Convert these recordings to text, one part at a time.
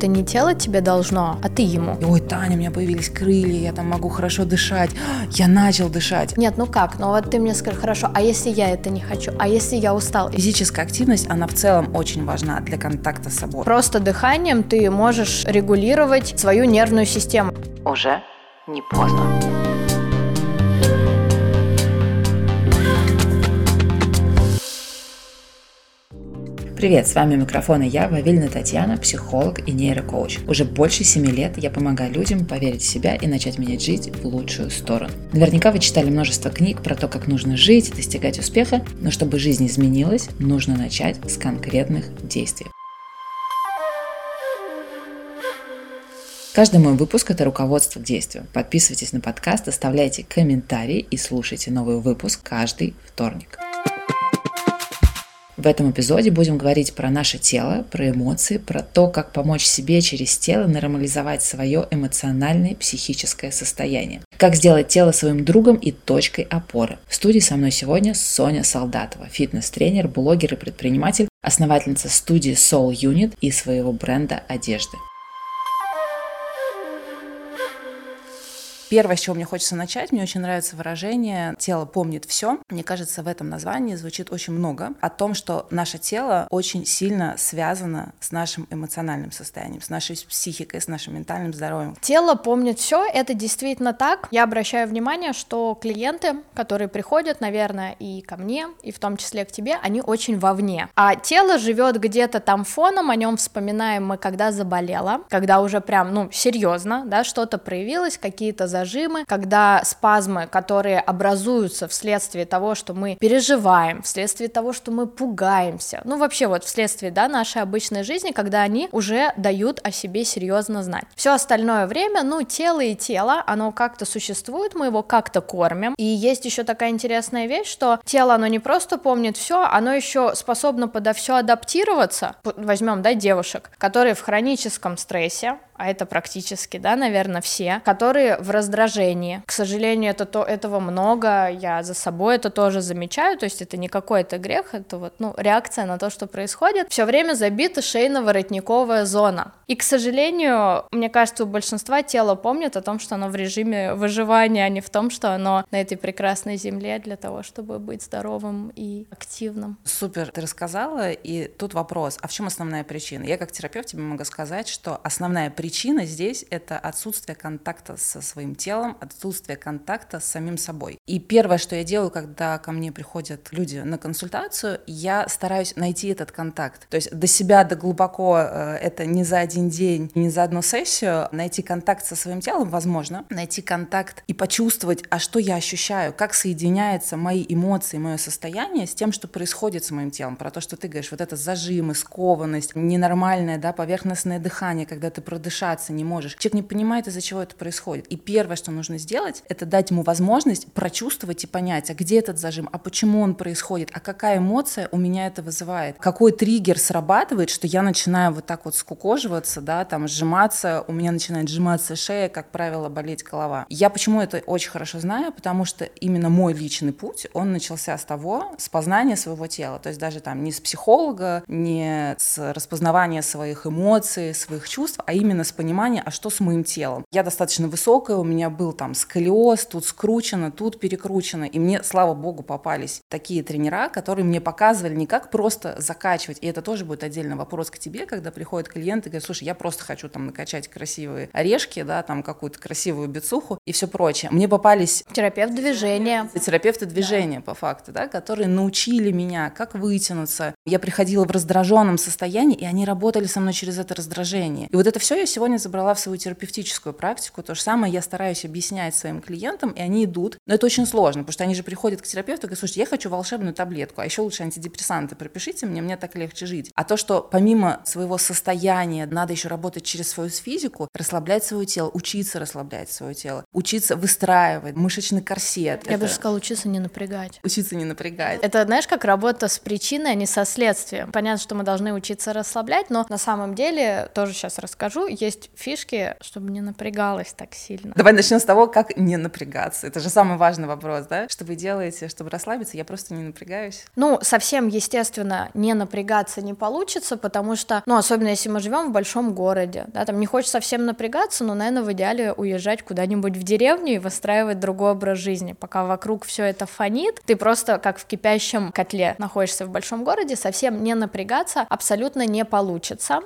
Это не тело тебе должно, а ты ему. Ой, Таня, у меня появились крылья, я там могу хорошо дышать. Я начал дышать. Нет, ну как? Ну вот ты мне скажи, хорошо, а если я это не хочу? А если я устал? Физическая активность, она в целом очень важна для контакта с собой. Просто дыханием ты можешь регулировать свою нервную систему. Уже не поздно. Привет, с вами микрофон и я, Вавильна Татьяна, психолог и нейрокоуч. Уже больше семи лет я помогаю людям поверить в себя и начать менять жизнь в лучшую сторону. Наверняка вы читали множество книг про то, как нужно жить, достигать успеха, но чтобы жизнь изменилась, нужно начать с конкретных действий. Каждый мой выпуск – это руководство к действию. Подписывайтесь на подкаст, оставляйте комментарии и слушайте новый выпуск каждый вторник. В этом эпизоде будем говорить про наше тело, про эмоции, про то, как помочь себе через тело нормализовать свое эмоциональное психическое состояние. Как сделать тело своим другом и точкой опоры. В студии со мной сегодня Соня Солдатова, фитнес-тренер, блогер и предприниматель, основательница студии Soul Unit и своего бренда одежды. Первое, с чего мне хочется начать, мне очень нравится выражение «тело помнит все». Мне кажется, в этом названии звучит очень много о том, что наше тело очень сильно связано с нашим эмоциональным состоянием, с нашей психикой, с нашим ментальным здоровьем. Тело помнит все, это действительно так. Я обращаю внимание, что клиенты, которые приходят, наверное, и ко мне, и в том числе к тебе, они очень вовне. А тело живет где-то там фоном, о нем вспоминаем мы, когда заболела, когда уже прям, ну, серьезно, да, что-то проявилось, какие-то зажимы, когда спазмы, которые образуются вследствие того, что мы переживаем, вследствие того, что мы пугаемся, ну вообще вот вследствие, да, нашей обычной жизни, когда они уже дают о себе серьезно знать. Все остальное время, ну, тело и тело, оно как-то существует, мы его как-то кормим, и есть еще такая интересная вещь, что тело, оно не просто помнит все, оно еще способно подо все адаптироваться. Возьмем, да, девушек, которые в хроническом стрессе, а это практически, да, наверное, все, которые в раздражении. К сожалению, это то, этого много, я за собой это тоже замечаю, то есть это не какой-то грех, это вот, ну, реакция на то, что происходит. Все время забита шейно-воротниковая зона. И, к сожалению, мне кажется, у большинства тело помнит о том, что оно в режиме выживания, а не в том, что оно на этой прекрасной земле для того, чтобы быть здоровым и активным. Супер, ты рассказала, и тут вопрос, а в чем основная причина? Я как терапевт тебе могу сказать, что основная причина причина здесь — это отсутствие контакта со своим телом, отсутствие контакта с самим собой. И первое, что я делаю, когда ко мне приходят люди на консультацию, я стараюсь найти этот контакт. То есть до себя, до глубоко э, это не за один день, не за одну сессию. Найти контакт со своим телом возможно. Найти контакт и почувствовать, а что я ощущаю, как соединяются мои эмоции, мое состояние с тем, что происходит с моим телом. Про то, что ты говоришь, вот это зажимы, скованность, ненормальное, да, поверхностное дыхание, когда ты продышал дышаться не можешь. Человек не понимает, из-за чего это происходит. И первое, что нужно сделать, это дать ему возможность прочувствовать и понять, а где этот зажим, а почему он происходит, а какая эмоция у меня это вызывает, какой триггер срабатывает, что я начинаю вот так вот скукоживаться, да, там сжиматься, у меня начинает сжиматься шея, как правило, болеть голова. Я почему это очень хорошо знаю, потому что именно мой личный путь, он начался с того, с познания своего тела, то есть даже там не с психолога, не с распознавания своих эмоций, своих чувств, а именно с понимания, а что с моим телом. Я достаточно высокая, у меня был там сколиоз, тут скручено, тут перекручено, и мне, слава богу, попались такие тренера, которые мне показывали не как просто закачивать, и это тоже будет отдельный вопрос к тебе, когда приходят клиенты и говорят, слушай, я просто хочу там накачать красивые орешки, да, там какую-то красивую бицуху и все прочее. Мне попались... Терапевт движения. Терапевты движения, да. по факту, да, которые научили меня, как вытянуться. Я приходила в раздраженном состоянии, и они работали со мной через это раздражение. И вот это все я сегодня забрала в свою терапевтическую практику. То же самое я стараюсь объяснять своим клиентам, и они идут. Но это очень сложно, потому что они же приходят к терапевту и говорят, слушайте, я хочу волшебную таблетку, а еще лучше антидепрессанты пропишите мне, мне так легче жить. А то, что помимо своего состояния надо еще работать через свою физику, расслаблять свое тело, учиться расслаблять свое тело, учиться выстраивать мышечный корсет. Я это... бы сказала, учиться не напрягать. Учиться не напрягать. Это, знаешь, как работа с причиной, а не со следствием. Понятно, что мы должны учиться расслаблять, но на самом деле, тоже сейчас расскажу, есть фишки, чтобы не напрягалась так сильно. Давай начнем с того, как не напрягаться. Это же самый важный вопрос, да? Что вы делаете, чтобы расслабиться? Я просто не напрягаюсь. Ну, совсем, естественно, не напрягаться не получится, потому что, ну, особенно если мы живем в большом городе, да, там не хочешь совсем напрягаться, но, наверное, в идеале уезжать куда-нибудь в деревню и выстраивать другой образ жизни, пока вокруг все это фонит, ты просто как в кипящем котле находишься в большом городе, совсем не напрягаться абсолютно не получится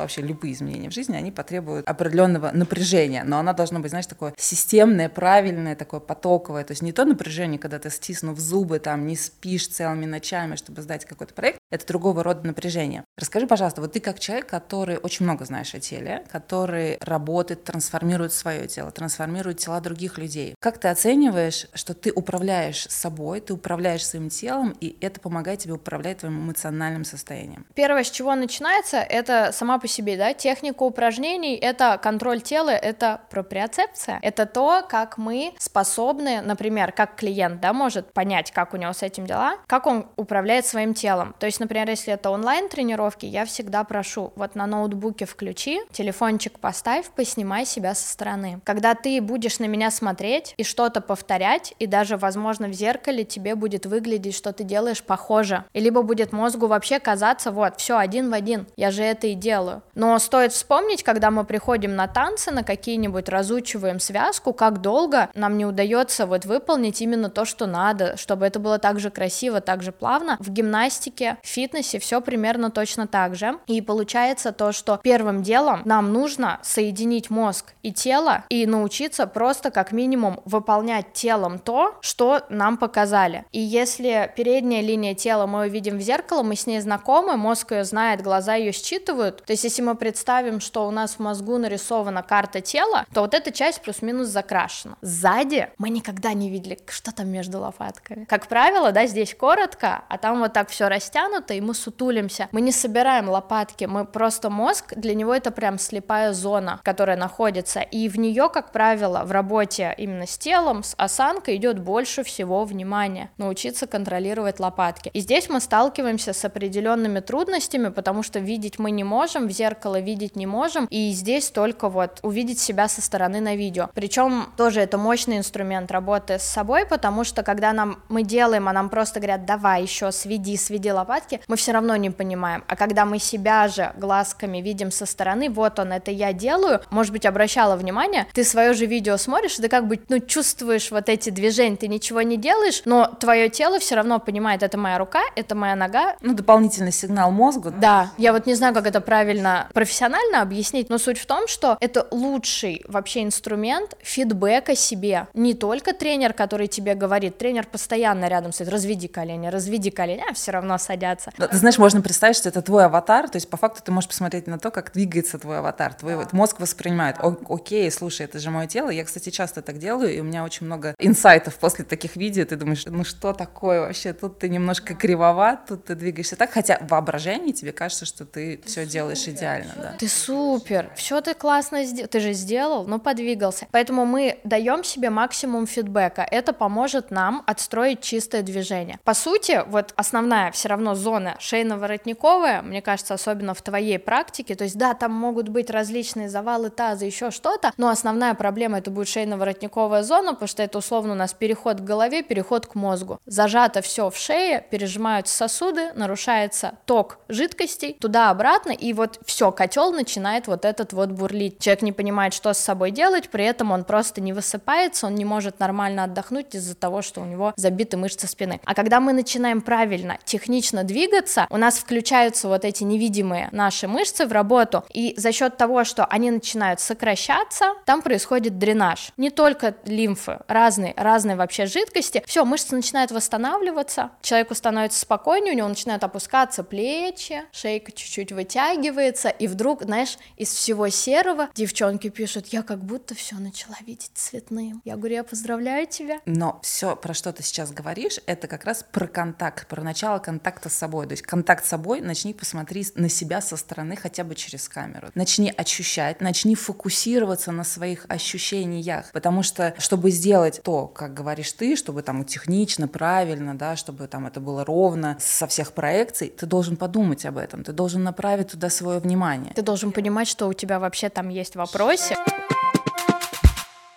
вообще любые изменения в жизни, они потребуют определенного напряжения, но оно должно быть, знаешь, такое системное, правильное, такое потоковое, то есть не то напряжение, когда ты стиснув зубы, там, не спишь целыми ночами, чтобы сдать какой-то проект, это другого рода напряжение. Расскажи, пожалуйста, вот ты как человек, который очень много знаешь о теле, который работает, трансформирует свое тело, трансформирует тела других людей. Как ты оцениваешь, что ты управляешь собой, ты управляешь своим телом, и это помогает тебе управлять твоим эмоциональным состоянием? Первое, с чего начинается, это сама по себе, да, техника упражнений, это контроль тела, это проприоцепция, это то, как мы способны, например, как клиент, да, может понять, как у него с этим дела, как он управляет своим телом. То есть, например, если это онлайн-тренировки, я всегда прошу, вот на ноутбуке включи, телефончик поставь, поснимай себя со стороны. Когда ты будешь на меня смотреть и что-то повторять, и даже, возможно, в зеркале тебе будет выглядеть, что ты делаешь похоже, и либо будет мозгу вообще казаться, вот, все один в один, я же это и делаю. Но стоит вспомнить, когда мы приходим на танцы, на какие-нибудь разучиваем связку, как долго нам не удается вот выполнить именно то, что надо, чтобы это было так же красиво, так же плавно. В гимнастике, в фитнесе все примерно точно так же. И получается то, что первым делом нам нужно соединить мозг и тело и научиться просто как минимум выполнять телом то, что нам показали. И если передняя линия тела мы увидим в зеркало, мы с ней знакомы, мозг ее знает, глаза ее считывают, то есть если мы представим, что у нас в мозгу нарисована карта тела, то вот эта часть плюс-минус закрашена. Сзади мы никогда не видели, что там между лопатками. Как правило, да, здесь коротко, а там вот так все растянуто, и мы сутулимся. Мы не собираем лопатки, мы просто мозг, для него это прям слепая зона, которая находится, и в нее, как правило, в работе именно с телом, с осанкой идет больше всего внимания, научиться контролировать лопатки. И здесь мы сталкиваемся с определенными трудностями, потому что видеть мы не можем, зеркало видеть не можем, и здесь только вот увидеть себя со стороны на видео. Причем тоже это мощный инструмент работы с собой, потому что когда нам мы делаем, а нам просто говорят, давай еще сведи, сведи лопатки, мы все равно не понимаем. А когда мы себя же глазками видим со стороны, вот он, это я делаю, может быть, обращала внимание, ты свое же видео смотришь, ты как бы, ну, чувствуешь вот эти движения, ты ничего не делаешь, но твое тело все равно понимает, это моя рука, это моя нога. Ну, дополнительный сигнал мозгу. Да, я вот не знаю, как это правильно сложно профессионально объяснить, но суть в том, что это лучший вообще инструмент фидбэка себе. Не только тренер, который тебе говорит, тренер постоянно рядом стоит, разведи колени, разведи колени, а все равно садятся. Но, ты знаешь, можно представить, что это твой аватар, то есть по факту ты можешь посмотреть на то, как двигается твой аватар, твой да. мозг воспринимает, О, окей, слушай, это же мое тело, я, кстати, часто так делаю, и у меня очень много инсайтов после таких видео, ты думаешь, ну что такое вообще, тут ты немножко кривоват, тут ты двигаешься так, хотя в воображении тебе кажется, что ты все делаешь идеально да. Ты супер, все ты классно сделал, ты же сделал, ну подвигался. Поэтому мы даем себе максимум фидбэка, это поможет нам отстроить чистое движение. По сути, вот основная все равно зона шейно-воротниковая, мне кажется, особенно в твоей практике, то есть да, там могут быть различные завалы таза, еще что-то, но основная проблема это будет шейно-воротниковая зона, потому что это условно у нас переход к голове, переход к мозгу. Зажато все в шее, пережимаются сосуды, нарушается ток жидкостей туда-обратно, и вот все, котел начинает вот этот вот бурлить. Человек не понимает, что с собой делать, при этом он просто не высыпается, он не может нормально отдохнуть из-за того, что у него забиты мышцы спины. А когда мы начинаем правильно, технично двигаться, у нас включаются вот эти невидимые наши мышцы в работу, и за счет того, что они начинают сокращаться, там происходит дренаж. Не только лимфы, разные, разные вообще жидкости. Все, мышцы начинают восстанавливаться, человеку становится спокойнее, у него начинают опускаться плечи, шейка чуть-чуть вытягивается, меняется, и вдруг, знаешь, из всего серого девчонки пишут, я как будто все начала видеть цветным. Я говорю, я поздравляю тебя. Но все, про что ты сейчас говоришь, это как раз про контакт, про начало контакта с собой. То есть контакт с собой, начни посмотреть на себя со стороны хотя бы через камеру. Начни ощущать, начни фокусироваться на своих ощущениях, потому что, чтобы сделать то, как говоришь ты, чтобы там технично, правильно, да, чтобы там это было ровно со всех проекций, ты должен подумать об этом, ты должен направить туда свое внимание. Ты должен понимать, что у тебя вообще там есть вопросы.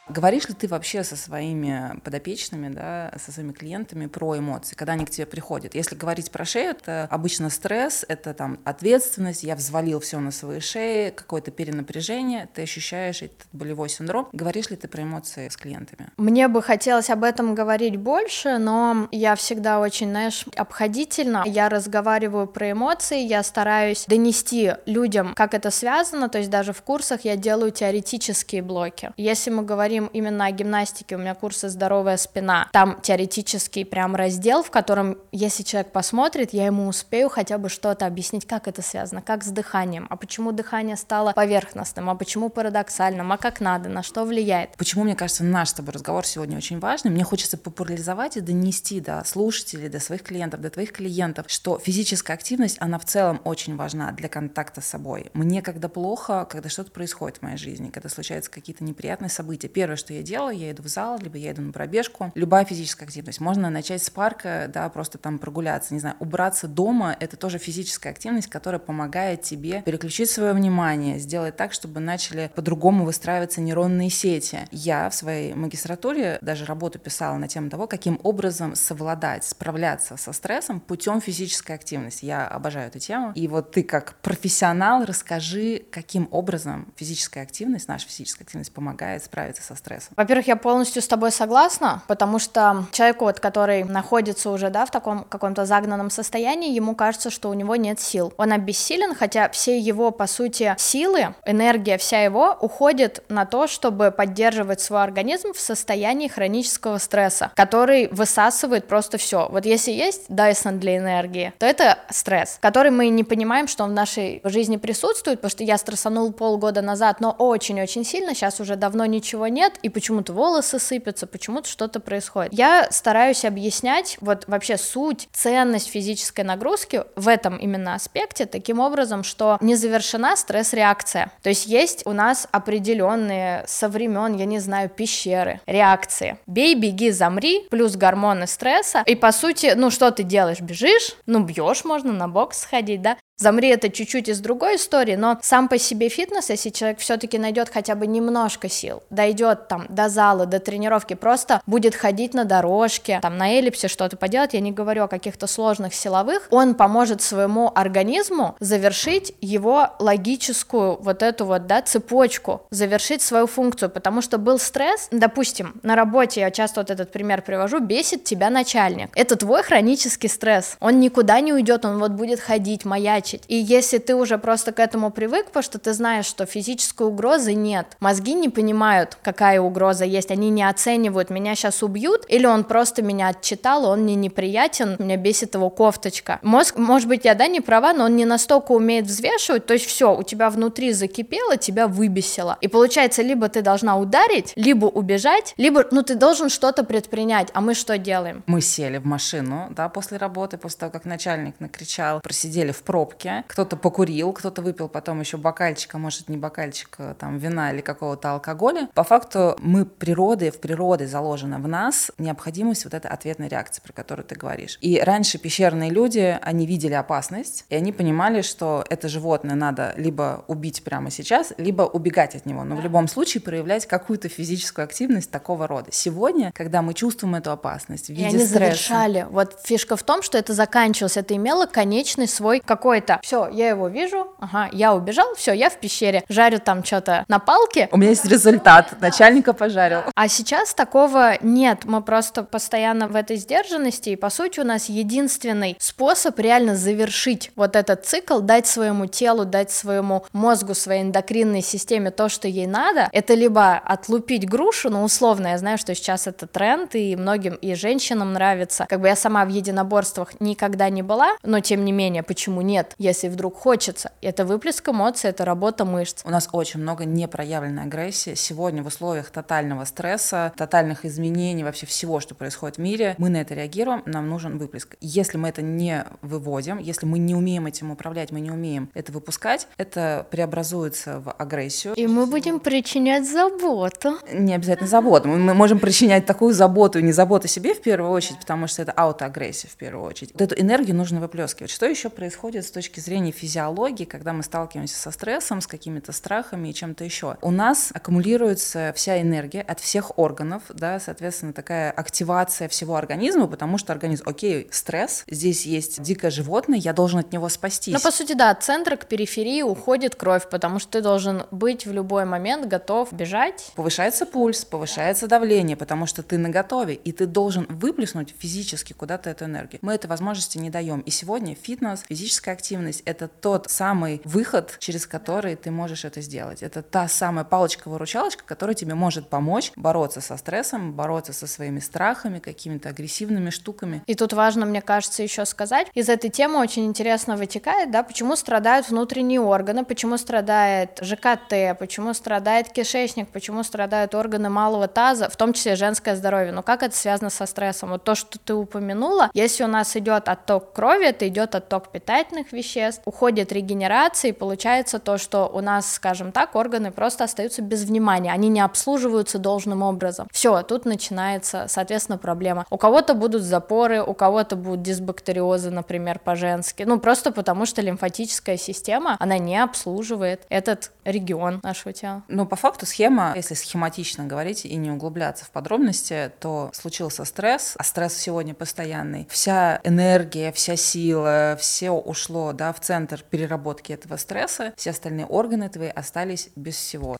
Говоришь ли ты вообще со своими подопечными, да, со своими клиентами про эмоции, когда они к тебе приходят? Если говорить про шею, это обычно стресс, это там ответственность, я взвалил все на свои шеи, какое-то перенапряжение, ты ощущаешь этот болевой синдром. Говоришь ли ты про эмоции с клиентами? Мне бы хотелось об этом говорить больше, но я всегда очень, знаешь, обходительно. Я разговариваю про эмоции, я стараюсь донести людям, как это связано, то есть даже в курсах я делаю теоретические блоки. Если мы говорим именно о гимнастике, у меня курсы «Здоровая спина», там теоретический прям раздел, в котором, если человек посмотрит, я ему успею хотя бы что-то объяснить, как это связано, как с дыханием, а почему дыхание стало поверхностным, а почему парадоксальным, а как надо, на что влияет. Почему, мне кажется, наш с тобой разговор сегодня очень важный. Мне хочется популяризовать и донести до слушателей, до своих клиентов, до твоих клиентов, что физическая активность, она в целом очень важна для контакта с собой. Мне когда плохо, когда что-то происходит в моей жизни, когда случаются какие-то неприятные события, первое, что я делаю, я иду в зал, либо я иду на пробежку. Любая физическая активность. Можно начать с парка, да, просто там прогуляться, не знаю, убраться дома, это тоже физическая активность, которая помогает тебе переключить свое внимание, сделать так, чтобы начали по-другому выстраиваться нейронные сети. Я в своей магистратуре даже работу писала на тему того, каким образом совладать, справляться со стрессом путем физической активности. Я обожаю эту тему. И вот ты как профессионал расскажи, каким образом физическая активность, наша физическая активность помогает справиться со стрессом. Во-первых, я полностью с тобой согласна, потому что человеку, вот, который находится уже да, в таком каком-то загнанном состоянии, ему кажется, что у него нет сил. Он обессилен, хотя все его, по сути, силы, энергия вся его уходит на то, чтобы поддерживать свой организм в состоянии хронического стресса, который высасывает просто все. Вот если есть Dyson для энергии, то это стресс, который мы не понимаем, что он в нашей жизни присутствует, потому что я стрессанул полгода назад, но очень-очень сильно, сейчас уже давно ничего нет, и почему-то волосы сыпятся, почему-то что-то происходит. Я стараюсь объяснять вот вообще суть, ценность физической нагрузки в этом именно аспекте таким образом, что не завершена стресс-реакция. То есть есть у нас определенные со времен, я не знаю, пещеры, реакции. Бей, беги, замри, плюс гормоны стресса. И по сути, ну что ты делаешь? Бежишь? Ну бьешь, можно на бокс сходить, да? Замри это чуть-чуть из другой истории, но сам по себе фитнес, если человек все-таки найдет хотя бы немножко сил, дойдет там до зала, до тренировки, просто будет ходить на дорожке, там на эллипсе что-то поделать, я не говорю о каких-то сложных силовых, он поможет своему организму завершить его логическую вот эту вот, да, цепочку, завершить свою функцию, потому что был стресс, допустим, на работе, я часто вот этот пример привожу, бесит тебя начальник, это твой хронический стресс, он никуда не уйдет, он вот будет ходить, маячить, маячить. И если ты уже просто к этому привык, потому что ты знаешь, что физической угрозы нет, мозги не понимают, какая угроза есть, они не оценивают, меня сейчас убьют, или он просто меня отчитал, он мне неприятен, меня бесит его кофточка. Мозг, может быть, я, да, не права, но он не настолько умеет взвешивать, то есть все, у тебя внутри закипело, тебя выбесило. И получается, либо ты должна ударить, либо убежать, либо, ну, ты должен что-то предпринять, а мы что делаем? Мы сели в машину, да, после работы, после того, как начальник накричал, просидели в пробке, пробке, кто-то покурил, кто-то выпил потом еще бокальчика, может, не бокальчика, там, вина или какого-то алкоголя. По факту мы природой, в природе заложена в нас необходимость вот этой ответной реакции, про которую ты говоришь. И раньше пещерные люди, они видели опасность, и они понимали, что это животное надо либо убить прямо сейчас, либо убегать от него, но в любом случае проявлять какую-то физическую активность такого рода. Сегодня, когда мы чувствуем эту опасность в виде и они стресса, завершали. Вот фишка в том, что это заканчивалось, это имело конечный свой какой это. Все, я его вижу, ага, я убежал, все, я в пещере, жарю там что-то на палке. У меня есть результат, начальника пожарил. А сейчас такого нет, мы просто постоянно в этой сдержанности, и по сути у нас единственный способ реально завершить вот этот цикл, дать своему телу, дать своему мозгу, своей эндокринной системе то, что ей надо, это либо отлупить грушу, ну условно, я знаю, что сейчас это тренд, и многим, и женщинам нравится, как бы я сама в единоборствах никогда не была, но тем не менее, почему нет? если вдруг хочется. Это выплеск эмоций, это работа мышц. У нас очень много непроявленной агрессии. Сегодня в условиях тотального стресса, тотальных изменений, вообще всего, что происходит в мире, мы на это реагируем, нам нужен выплеск. Если мы это не выводим, если мы не умеем этим управлять, мы не умеем это выпускать, это преобразуется в агрессию. И мы будем причинять заботу. Не обязательно заботу. Мы можем причинять такую заботу, не заботу себе в первую очередь, потому что это аутоагрессия в первую очередь. Вот эту энергию нужно выплескивать. Что еще происходит с точки точки зрения физиологии, когда мы сталкиваемся со стрессом, с какими-то страхами и чем-то еще, у нас аккумулируется вся энергия от всех органов, да, соответственно, такая активация всего организма, потому что организм, окей, стресс, здесь есть дикое животное, я должен от него спастись. Ну, по сути, да, от центра к периферии уходит кровь, потому что ты должен быть в любой момент готов бежать. Повышается пульс, повышается давление, потому что ты на готове, и ты должен выплеснуть физически куда-то эту энергию. Мы этой возможности не даем. И сегодня фитнес, физическая активность — это тот самый выход, через который ты можешь это сделать. Это та самая палочка-выручалочка, которая тебе может помочь бороться со стрессом, бороться со своими страхами, какими-то агрессивными штуками. И тут важно, мне кажется, еще сказать, из этой темы очень интересно вытекает, да, почему страдают внутренние органы, почему страдает ЖКТ, почему страдает кишечник, почему страдают органы малого таза, в том числе женское здоровье. Но как это связано со стрессом? Вот то, что ты упомянула, если у нас идет отток крови, это идет отток питательных веществ, уходит регенерация, и получается то, что у нас, скажем так, органы просто остаются без внимания, они не обслуживаются должным образом. Все, тут начинается, соответственно, проблема. У кого-то будут запоры, у кого-то будут дисбактериозы, например, по-женски, ну просто потому что лимфатическая система, она не обслуживает этот регион нашего тела. Ну, по факту схема, если схематично говорить и не углубляться в подробности, то случился стресс, а стресс сегодня постоянный. Вся энергия, вся сила, все ушло да, в центр переработки этого стресса, все остальные органы твои остались без всего.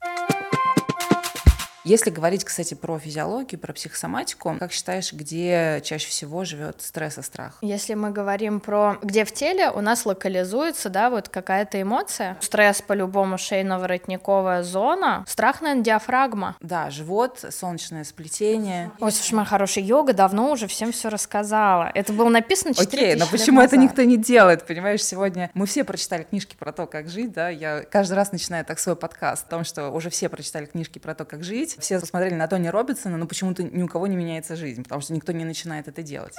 Если говорить, кстати, про физиологию, про психосоматику, как считаешь, где чаще всего живет стресс и страх? Если мы говорим про где в теле у нас локализуется, да, вот какая-то эмоция, стресс по-любому шейно-воротниковая зона, страх, наверное, диафрагма. Да, живот, солнечное сплетение. Ой, слушай, моя хорошая йога давно уже всем все рассказала. Это было написано 4 Окей, но почему это никто не делает, понимаешь, сегодня мы все прочитали книжки про то, как жить, да, я каждый раз начинаю так свой подкаст, о том, что уже все прочитали книжки про то, как жить, все посмотрели на Тони Робинсона, но почему-то ни у кого не меняется жизнь, потому что никто не начинает это делать.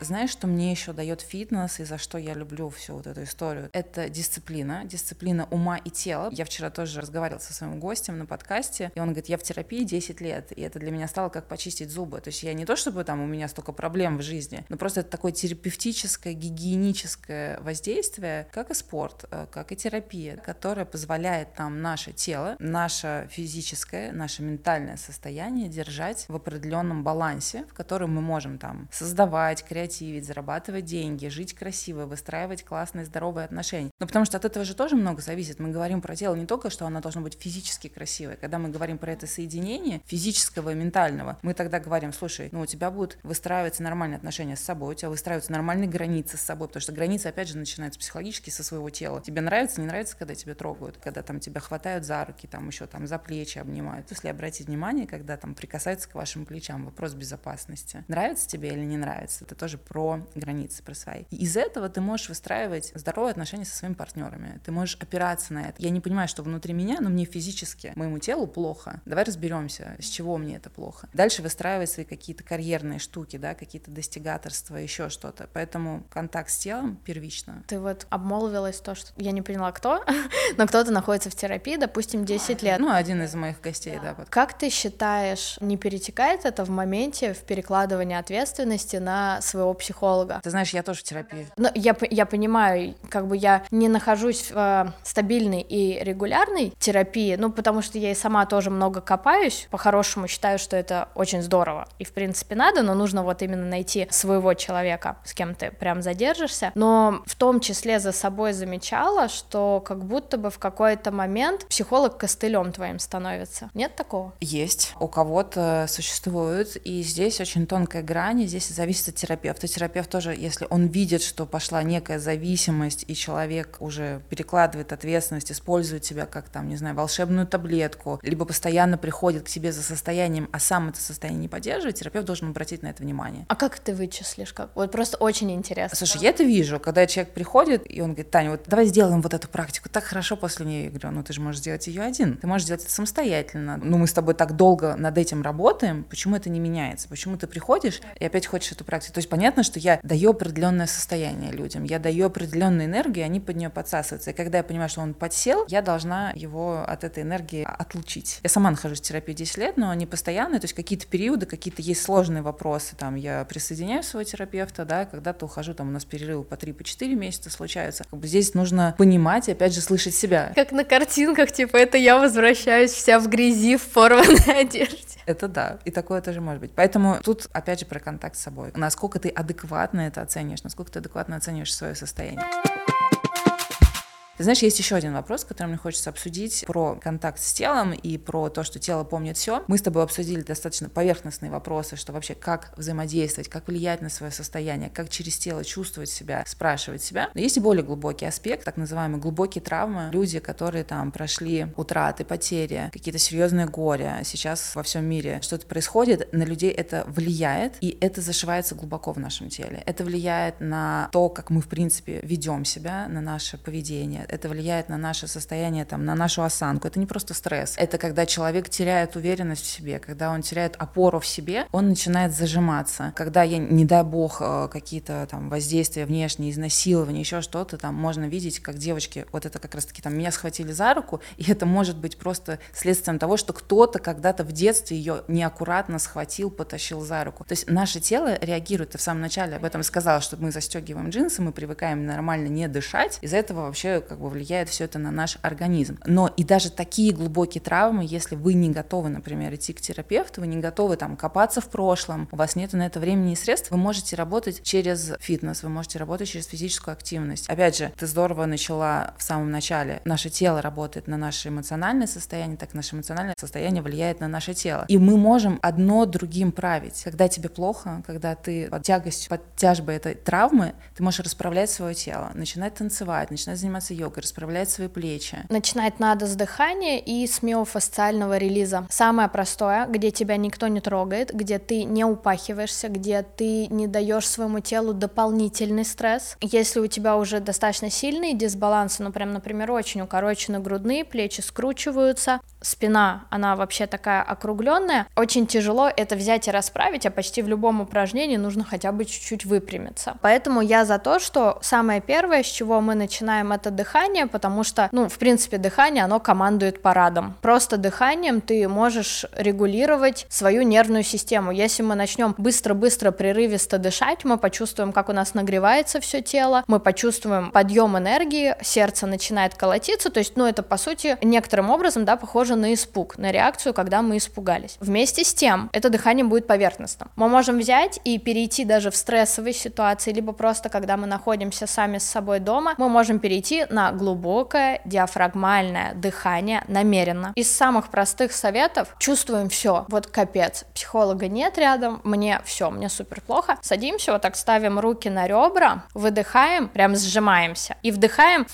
Знаешь, что мне еще дает фитнес и за что я люблю всю вот эту историю? Это дисциплина, дисциплина ума и тела. Я вчера тоже разговаривала со своим гостем на подкасте, и он говорит, я в терапии 10 лет, и это для меня стало как почистить зубы. То есть я не то, чтобы там у меня столько проблем в жизни, но просто это такое терапевтическое, гигиеническое воздействие, как и спорт, э, как и терапия, которая позволяет нам наше тело, наше физическое, наше ментальное состояние держать в определенном балансе, в котором мы можем там создавать, креативить, креативить, зарабатывать деньги, жить красиво, выстраивать классные здоровые отношения. Но потому что от этого же тоже много зависит. Мы говорим про тело не только, что оно должно быть физически красивое. Когда мы говорим про это соединение физического и ментального, мы тогда говорим, слушай, ну у тебя будут выстраиваться нормальные отношения с собой, у тебя выстраиваются нормальные границы с собой, потому что границы, опять же, начинаются психологически со своего тела. Тебе нравится, не нравится, когда тебя трогают, когда там тебя хватают за руки, там еще там за плечи обнимают. Если обратить внимание, когда там прикасаются к вашим плечам, вопрос безопасности. Нравится тебе или не нравится, это тоже тоже про границы, про свои. И из этого ты можешь выстраивать здоровые отношения со своими партнерами. Ты можешь опираться на это. Я не понимаю, что внутри меня, но мне физически, моему телу плохо. Давай разберемся, с чего мне это плохо. Дальше выстраивать свои какие-то карьерные штуки, да, какие-то достигаторства, еще что-то. Поэтому контакт с телом первично. Ты вот обмолвилась то, что я не поняла, кто, но кто-то находится в терапии, допустим, 10 лет. Ну, один из моих гостей, да. Вот. Как ты считаешь, не перетекает это в моменте в перекладывании ответственности на своего своего психолога. Ты знаешь, я тоже в терапии. Но я, я понимаю, как бы я не нахожусь в э, стабильной и регулярной терапии, ну, потому что я и сама тоже много копаюсь, по-хорошему считаю, что это очень здорово, и в принципе надо, но нужно вот именно найти своего человека, с кем ты прям задержишься, но в том числе за собой замечала, что как будто бы в какой-то момент психолог костылем твоим становится. Нет такого? Есть. У кого-то существует, и здесь очень тонкая грань, и здесь зависит от терапевта автотерапевт тоже, если он видит, что пошла некая зависимость, и человек уже перекладывает ответственность, использует себя как там, не знаю, волшебную таблетку, либо постоянно приходит к тебе за состоянием, а сам это состояние не поддерживает, терапевт должен обратить на это внимание. А как ты вычислишь? Как? Вот просто очень интересно. Слушай, я это вижу, когда человек приходит, и он говорит, Таня, вот давай сделаем вот эту практику, так хорошо после нее. Я говорю, ну ты же можешь сделать ее один, ты можешь сделать это самостоятельно. Ну мы с тобой так долго над этим работаем, почему это не меняется? Почему ты приходишь и опять хочешь эту практику? То есть понятно, понятно, что я даю определенное состояние людям, я даю определенную энергию, они под нее подсасываются. И когда я понимаю, что он подсел, я должна его от этой энергии отлучить. Я сама нахожусь в терапии 10 лет, но не постоянно, то есть какие-то периоды, какие-то есть сложные вопросы, там я присоединяю своего терапевта, да, когда-то ухожу, там у нас перерывы по 3 по 4 месяца случаются. Как бы здесь нужно понимать и опять же слышать себя. Как на картинках, типа, это я возвращаюсь вся в грязи, в порванной одежде. Это да, и такое тоже может быть. Поэтому тут опять же про контакт с собой. Насколько ты адекватно это оцениваешь, насколько ты адекватно оцениваешь свое состояние. Ты знаешь, есть еще один вопрос, который мне хочется обсудить про контакт с телом и про то, что тело помнит все. Мы с тобой обсудили достаточно поверхностные вопросы, что вообще как взаимодействовать, как влиять на свое состояние, как через тело чувствовать себя, спрашивать себя. Но есть и более глубокий аспект, так называемые глубокие травмы. Люди, которые там прошли утраты, потери, какие-то серьезные горе, сейчас во всем мире что-то происходит, на людей это влияет, и это зашивается глубоко в нашем теле. Это влияет на то, как мы, в принципе, ведем себя, на наше поведение, это влияет на наше состояние, там, на нашу осанку. Это не просто стресс. Это когда человек теряет уверенность в себе, когда он теряет опору в себе, он начинает зажиматься. Когда я, не дай бог, э, какие-то там воздействия внешние, изнасилования, еще что-то, там можно видеть, как девочки, вот это как раз-таки там меня схватили за руку, и это может быть просто следствием того, что кто-то когда-то в детстве ее неаккуратно схватил, потащил за руку. То есть наше тело реагирует. Ты в самом начале об этом сказала, что мы застегиваем джинсы, мы привыкаем нормально не дышать. Из-за этого вообще как бы влияет все это на наш организм. Но и даже такие глубокие травмы, если вы не готовы, например, идти к терапевту, вы не готовы там копаться в прошлом, у вас нет на это времени и средств, вы можете работать через фитнес, вы можете работать через физическую активность. Опять же, ты здорово начала в самом начале. Наше тело работает на наше эмоциональное состояние, так наше эмоциональное состояние влияет на наше тело. И мы можем одно другим править. Когда тебе плохо, когда ты под тягостью, под тяжбой этой травмы, ты можешь расправлять свое тело, начинать танцевать, начинать заниматься йогой, йогой, расправлять свои плечи. Начинать надо с дыхания и с миофасциального релиза. Самое простое, где тебя никто не трогает, где ты не упахиваешься, где ты не даешь своему телу дополнительный стресс. Если у тебя уже достаточно сильные дисбалансы, ну прям, например, очень укорочены грудные, плечи скручиваются, спина, она вообще такая округленная, очень тяжело это взять и расправить, а почти в любом упражнении нужно хотя бы чуть-чуть выпрямиться. Поэтому я за то, что самое первое, с чего мы начинаем это дыхание, потому что, ну, в принципе, дыхание, оно командует парадом. Просто дыханием ты можешь регулировать свою нервную систему. Если мы начнем быстро-быстро, прерывисто дышать, мы почувствуем, как у нас нагревается все тело, мы почувствуем подъем энергии, сердце начинает колотиться, то есть, ну, это, по сути, некоторым образом, да, похоже на испуг, на реакцию, когда мы испугались. Вместе с тем, это дыхание будет поверхностным. Мы можем взять и перейти даже в стрессовые ситуации, либо просто, когда мы находимся сами с собой дома, мы можем перейти на глубокое диафрагмальное дыхание намеренно. Из самых простых советов чувствуем все. Вот капец, психолога нет рядом, мне все, мне супер плохо. Садимся, вот так ставим руки на ребра, выдыхаем, прям сжимаемся и вдыхаем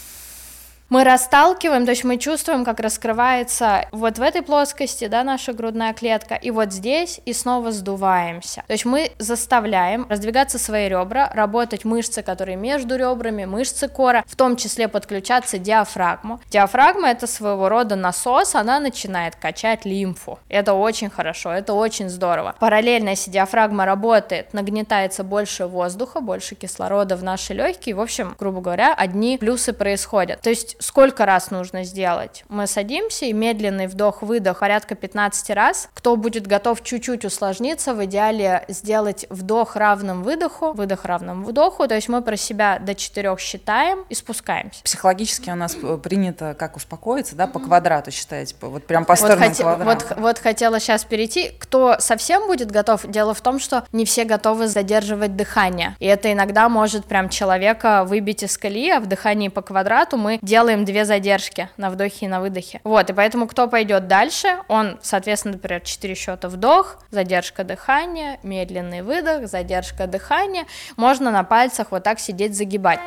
мы расталкиваем, то есть мы чувствуем, как раскрывается вот в этой плоскости, да, наша грудная клетка, и вот здесь, и снова сдуваемся. То есть мы заставляем раздвигаться свои ребра, работать мышцы, которые между ребрами, мышцы кора, в том числе подключаться диафрагму. Диафрагма это своего рода насос, она начинает качать лимфу. Это очень хорошо, это очень здорово. Параллельно, если диафрагма работает, нагнетается больше воздуха, больше кислорода в наши легкие, в общем, грубо говоря, одни плюсы происходят. То есть сколько раз нужно сделать? Мы садимся и медленный вдох-выдох порядка 15 раз. Кто будет готов чуть-чуть усложниться, в идеале сделать вдох равным выдоху, выдох равным вдоху, то есть мы про себя до 4 считаем и спускаемся. Психологически у нас э, принято как успокоиться, да, по квадрату считать, вот прям по сторонам вот, квадрата. Вот, вот хотела сейчас перейти. Кто совсем будет готов? Дело в том, что не все готовы задерживать дыхание, и это иногда может прям человека выбить из колеи, а в дыхании по квадрату мы делаем делаем две задержки на вдохе и на выдохе. Вот, и поэтому кто пойдет дальше, он, соответственно, например, 4 счета вдох, задержка дыхания, медленный выдох, задержка дыхания. Можно на пальцах вот так сидеть, загибать.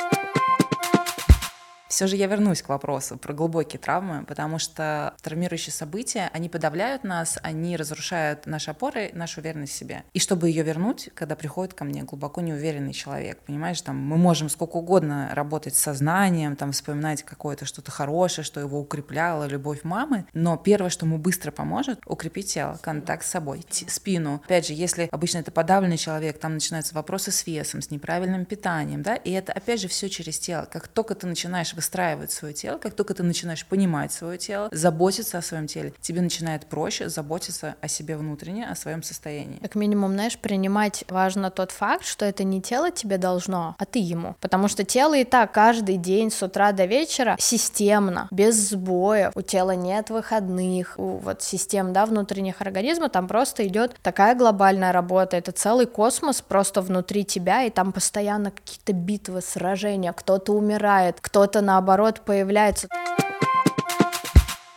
Все же я вернусь к вопросу про глубокие травмы, потому что травмирующие события, они подавляют нас, они разрушают наши опоры, нашу уверенность в себе. И чтобы ее вернуть, когда приходит ко мне глубоко неуверенный человек, понимаешь, там мы можем сколько угодно работать с сознанием, там вспоминать какое-то что-то хорошее, что его укрепляло, любовь мамы, но первое, что ему быстро поможет, укрепить тело, контакт с собой, спину. Опять же, если обычно это подавленный человек, там начинаются вопросы с весом, с неправильным питанием, да, и это опять же все через тело. Как только ты начинаешь выстраивать свое тело, как только ты начинаешь понимать свое тело, заботиться о своем теле, тебе начинает проще заботиться о себе внутренне, о своем состоянии. Как минимум, знаешь, принимать важно тот факт, что это не тело тебе должно, а ты ему. Потому что тело и так каждый день с утра до вечера системно, без сбоев. У тела нет выходных, у вот систем, да, внутренних организма, там просто идет такая глобальная работа. Это целый космос просто внутри тебя, и там постоянно какие-то битвы, сражения, кто-то умирает, кто-то наоборот появляется.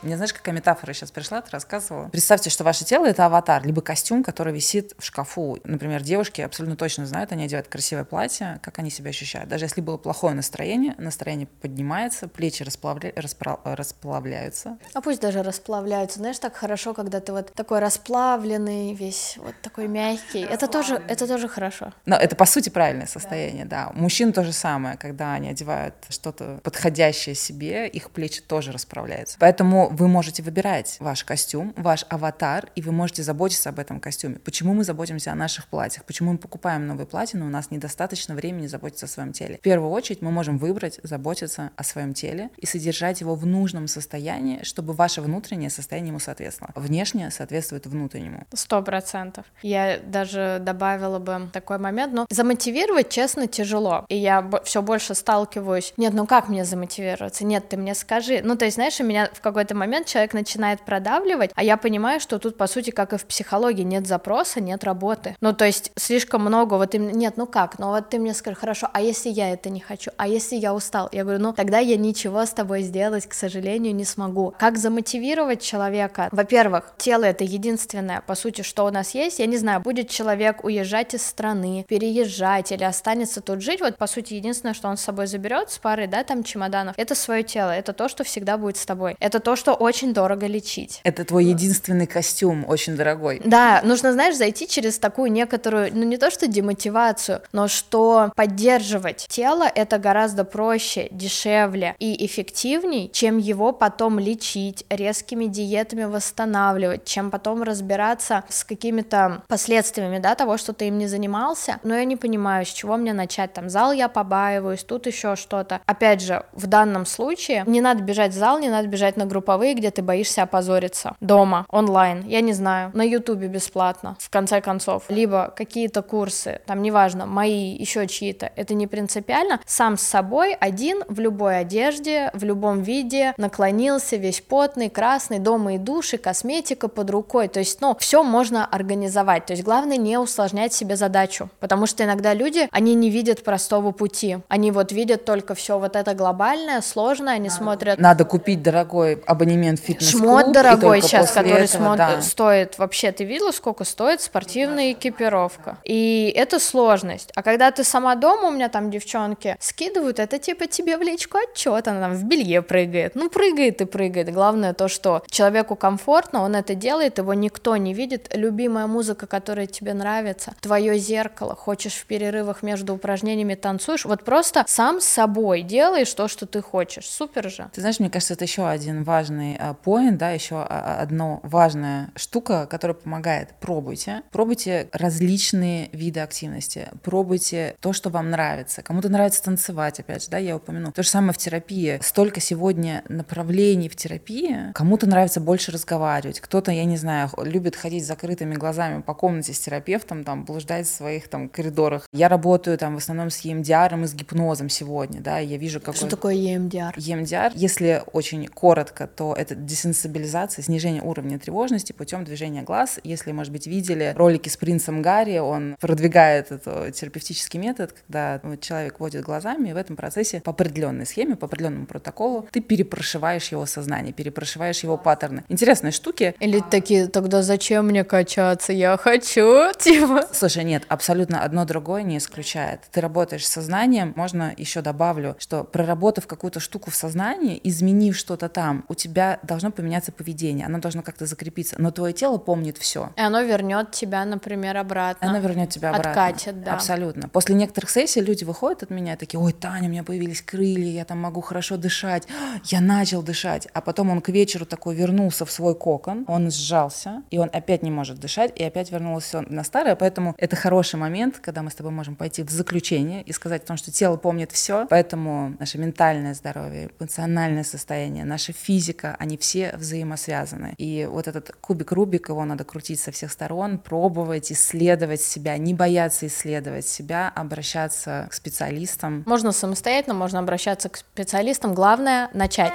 Мне знаешь, какая метафора сейчас пришла, ты рассказывала? Представьте, что ваше тело — это аватар, либо костюм, который висит в шкафу. Например, девушки абсолютно точно знают, они одевают красивое платье, как они себя ощущают. Даже если было плохое настроение, настроение поднимается, плечи расплавля... распра... расплавляются. А пусть даже расплавляются. Знаешь, так хорошо, когда ты вот такой расплавленный, весь вот такой мягкий. Это тоже, это тоже хорошо. Но это, по сути, правильное состояние, да. да. Мужчин то же самое, когда они одевают что-то подходящее себе, их плечи тоже расправляются. Поэтому вы можете выбирать ваш костюм, ваш аватар, и вы можете заботиться об этом костюме. Почему мы заботимся о наших платьях? Почему мы покупаем новые платья, но у нас недостаточно времени заботиться о своем теле? В первую очередь мы можем выбрать заботиться о своем теле и содержать его в нужном состоянии, чтобы ваше внутреннее состояние ему соответствовало. Внешнее соответствует внутреннему. Сто процентов. Я даже добавила бы такой момент, но замотивировать, честно, тяжело. И я все больше сталкиваюсь. Нет, ну как мне замотивироваться? Нет, ты мне скажи. Ну, то есть, знаешь, у меня в какой-то момент человек начинает продавливать, а я понимаю, что тут, по сути, как и в психологии, нет запроса, нет работы. Ну, то есть слишком много, вот им, нет, ну как, ну вот ты мне скажи, хорошо, а если я это не хочу, а если я устал? Я говорю, ну тогда я ничего с тобой сделать, к сожалению, не смогу. Как замотивировать человека? Во-первых, тело это единственное, по сути, что у нас есть. Я не знаю, будет человек уезжать из страны, переезжать или останется тут жить, вот, по сути, единственное, что он с собой заберет с парой, да, там, чемоданов, это свое тело, это то, что всегда будет с тобой. Это то, что что очень дорого лечить. Это твой единственный костюм, очень дорогой. Да, нужно, знаешь, зайти через такую некоторую, ну не то что демотивацию, но что поддерживать тело это гораздо проще, дешевле и эффективней, чем его потом лечить, резкими диетами восстанавливать, чем потом разбираться с какими-то последствиями, да, того, что ты им не занимался. Но я не понимаю, с чего мне начать, там, зал я побаиваюсь, тут еще что-то. Опять же, в данном случае не надо бежать в зал, не надо бежать на групповые групповые, где ты боишься опозориться. Дома, онлайн, я не знаю, на ютубе бесплатно, в конце концов. Либо какие-то курсы, там неважно, мои, еще чьи-то, это не принципиально. Сам с собой, один, в любой одежде, в любом виде, наклонился, весь потный, красный, дома и души, косметика под рукой, то есть, ну, все можно организовать, то есть главное не усложнять себе задачу, потому что иногда люди, они не видят простого пути, они вот видят только все вот это глобальное, сложное, они смотрят... Надо купить дорогой абонемент абонемент в фитнес-клуб. Шмот дорогой сейчас, который этого, смот... да. стоит, вообще, ты видела, сколько стоит спортивная экипировка? И это сложность. А когда ты сама дома, у меня там девчонки скидывают, это типа тебе в личку отчет, она там в белье прыгает. Ну, прыгает и прыгает. Главное то, что человеку комфортно, он это делает, его никто не видит. Любимая музыка, которая тебе нравится, твое зеркало, хочешь в перерывах между упражнениями танцуешь, вот просто сам с собой делаешь то, что ты хочешь. Супер же. Ты знаешь, мне кажется, это еще один важный важный поинт, да, еще одна важная штука, которая помогает. Пробуйте. Пробуйте различные виды активности. Пробуйте то, что вам нравится. Кому-то нравится танцевать, опять же, да, я упомяну. То же самое в терапии. Столько сегодня направлений в терапии. Кому-то нравится больше разговаривать. Кто-то, я не знаю, любит ходить с закрытыми глазами по комнате с терапевтом, там, блуждать в своих там коридорах. Я работаю там в основном с EMDR и с гипнозом сегодня, да, я вижу, какой... Что такое EMDR? EMDR, если очень коротко, то что это десенсибилизация, снижение уровня тревожности путем движения глаз. Если, может быть, видели ролики с принцем Гарри, он продвигает этот терапевтический метод, когда человек водит глазами, и в этом процессе по определенной схеме, по определенному протоколу ты перепрошиваешь его сознание, перепрошиваешь его паттерны. Интересные штуки. Или такие, тогда зачем мне качаться? Я хочу, типа. Слушай, нет, абсолютно одно другое не исключает. Ты работаешь с сознанием, можно еще добавлю, что проработав какую-то штуку в сознании, изменив что-то там, у тебя должно поменяться поведение, оно должно как-то закрепиться, но твое тело помнит все. И оно вернет тебя, например, обратно. Оно вернет тебя обратно. Откатит, да. Абсолютно. После некоторых сессий люди выходят от меня такие, ой, Таня, у меня появились крылья, я там могу хорошо дышать. Я начал дышать. А потом он к вечеру такой вернулся в свой кокон, он сжался, и он опять не может дышать, и опять вернулся на старое. Поэтому это хороший момент, когда мы с тобой можем пойти в заключение и сказать о том, что тело помнит все. Поэтому наше ментальное здоровье, эмоциональное состояние, наша физика, они все взаимосвязаны. И вот этот кубик Рубик, его надо крутить со всех сторон, пробовать, исследовать себя, не бояться исследовать себя, обращаться к специалистам. Можно самостоятельно, можно обращаться к специалистам. Главное — начать.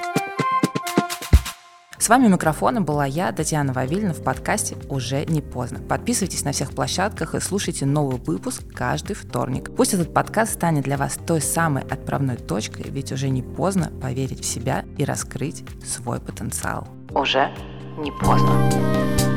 С вами микрофона была я, Татьяна Вавильна, в подкасте «Уже не поздно». Подписывайтесь на всех площадках и слушайте новый выпуск каждый вторник. Пусть этот подкаст станет для вас той самой отправной точкой, ведь уже не поздно поверить в себя и раскрыть свой потенциал. Уже не поздно.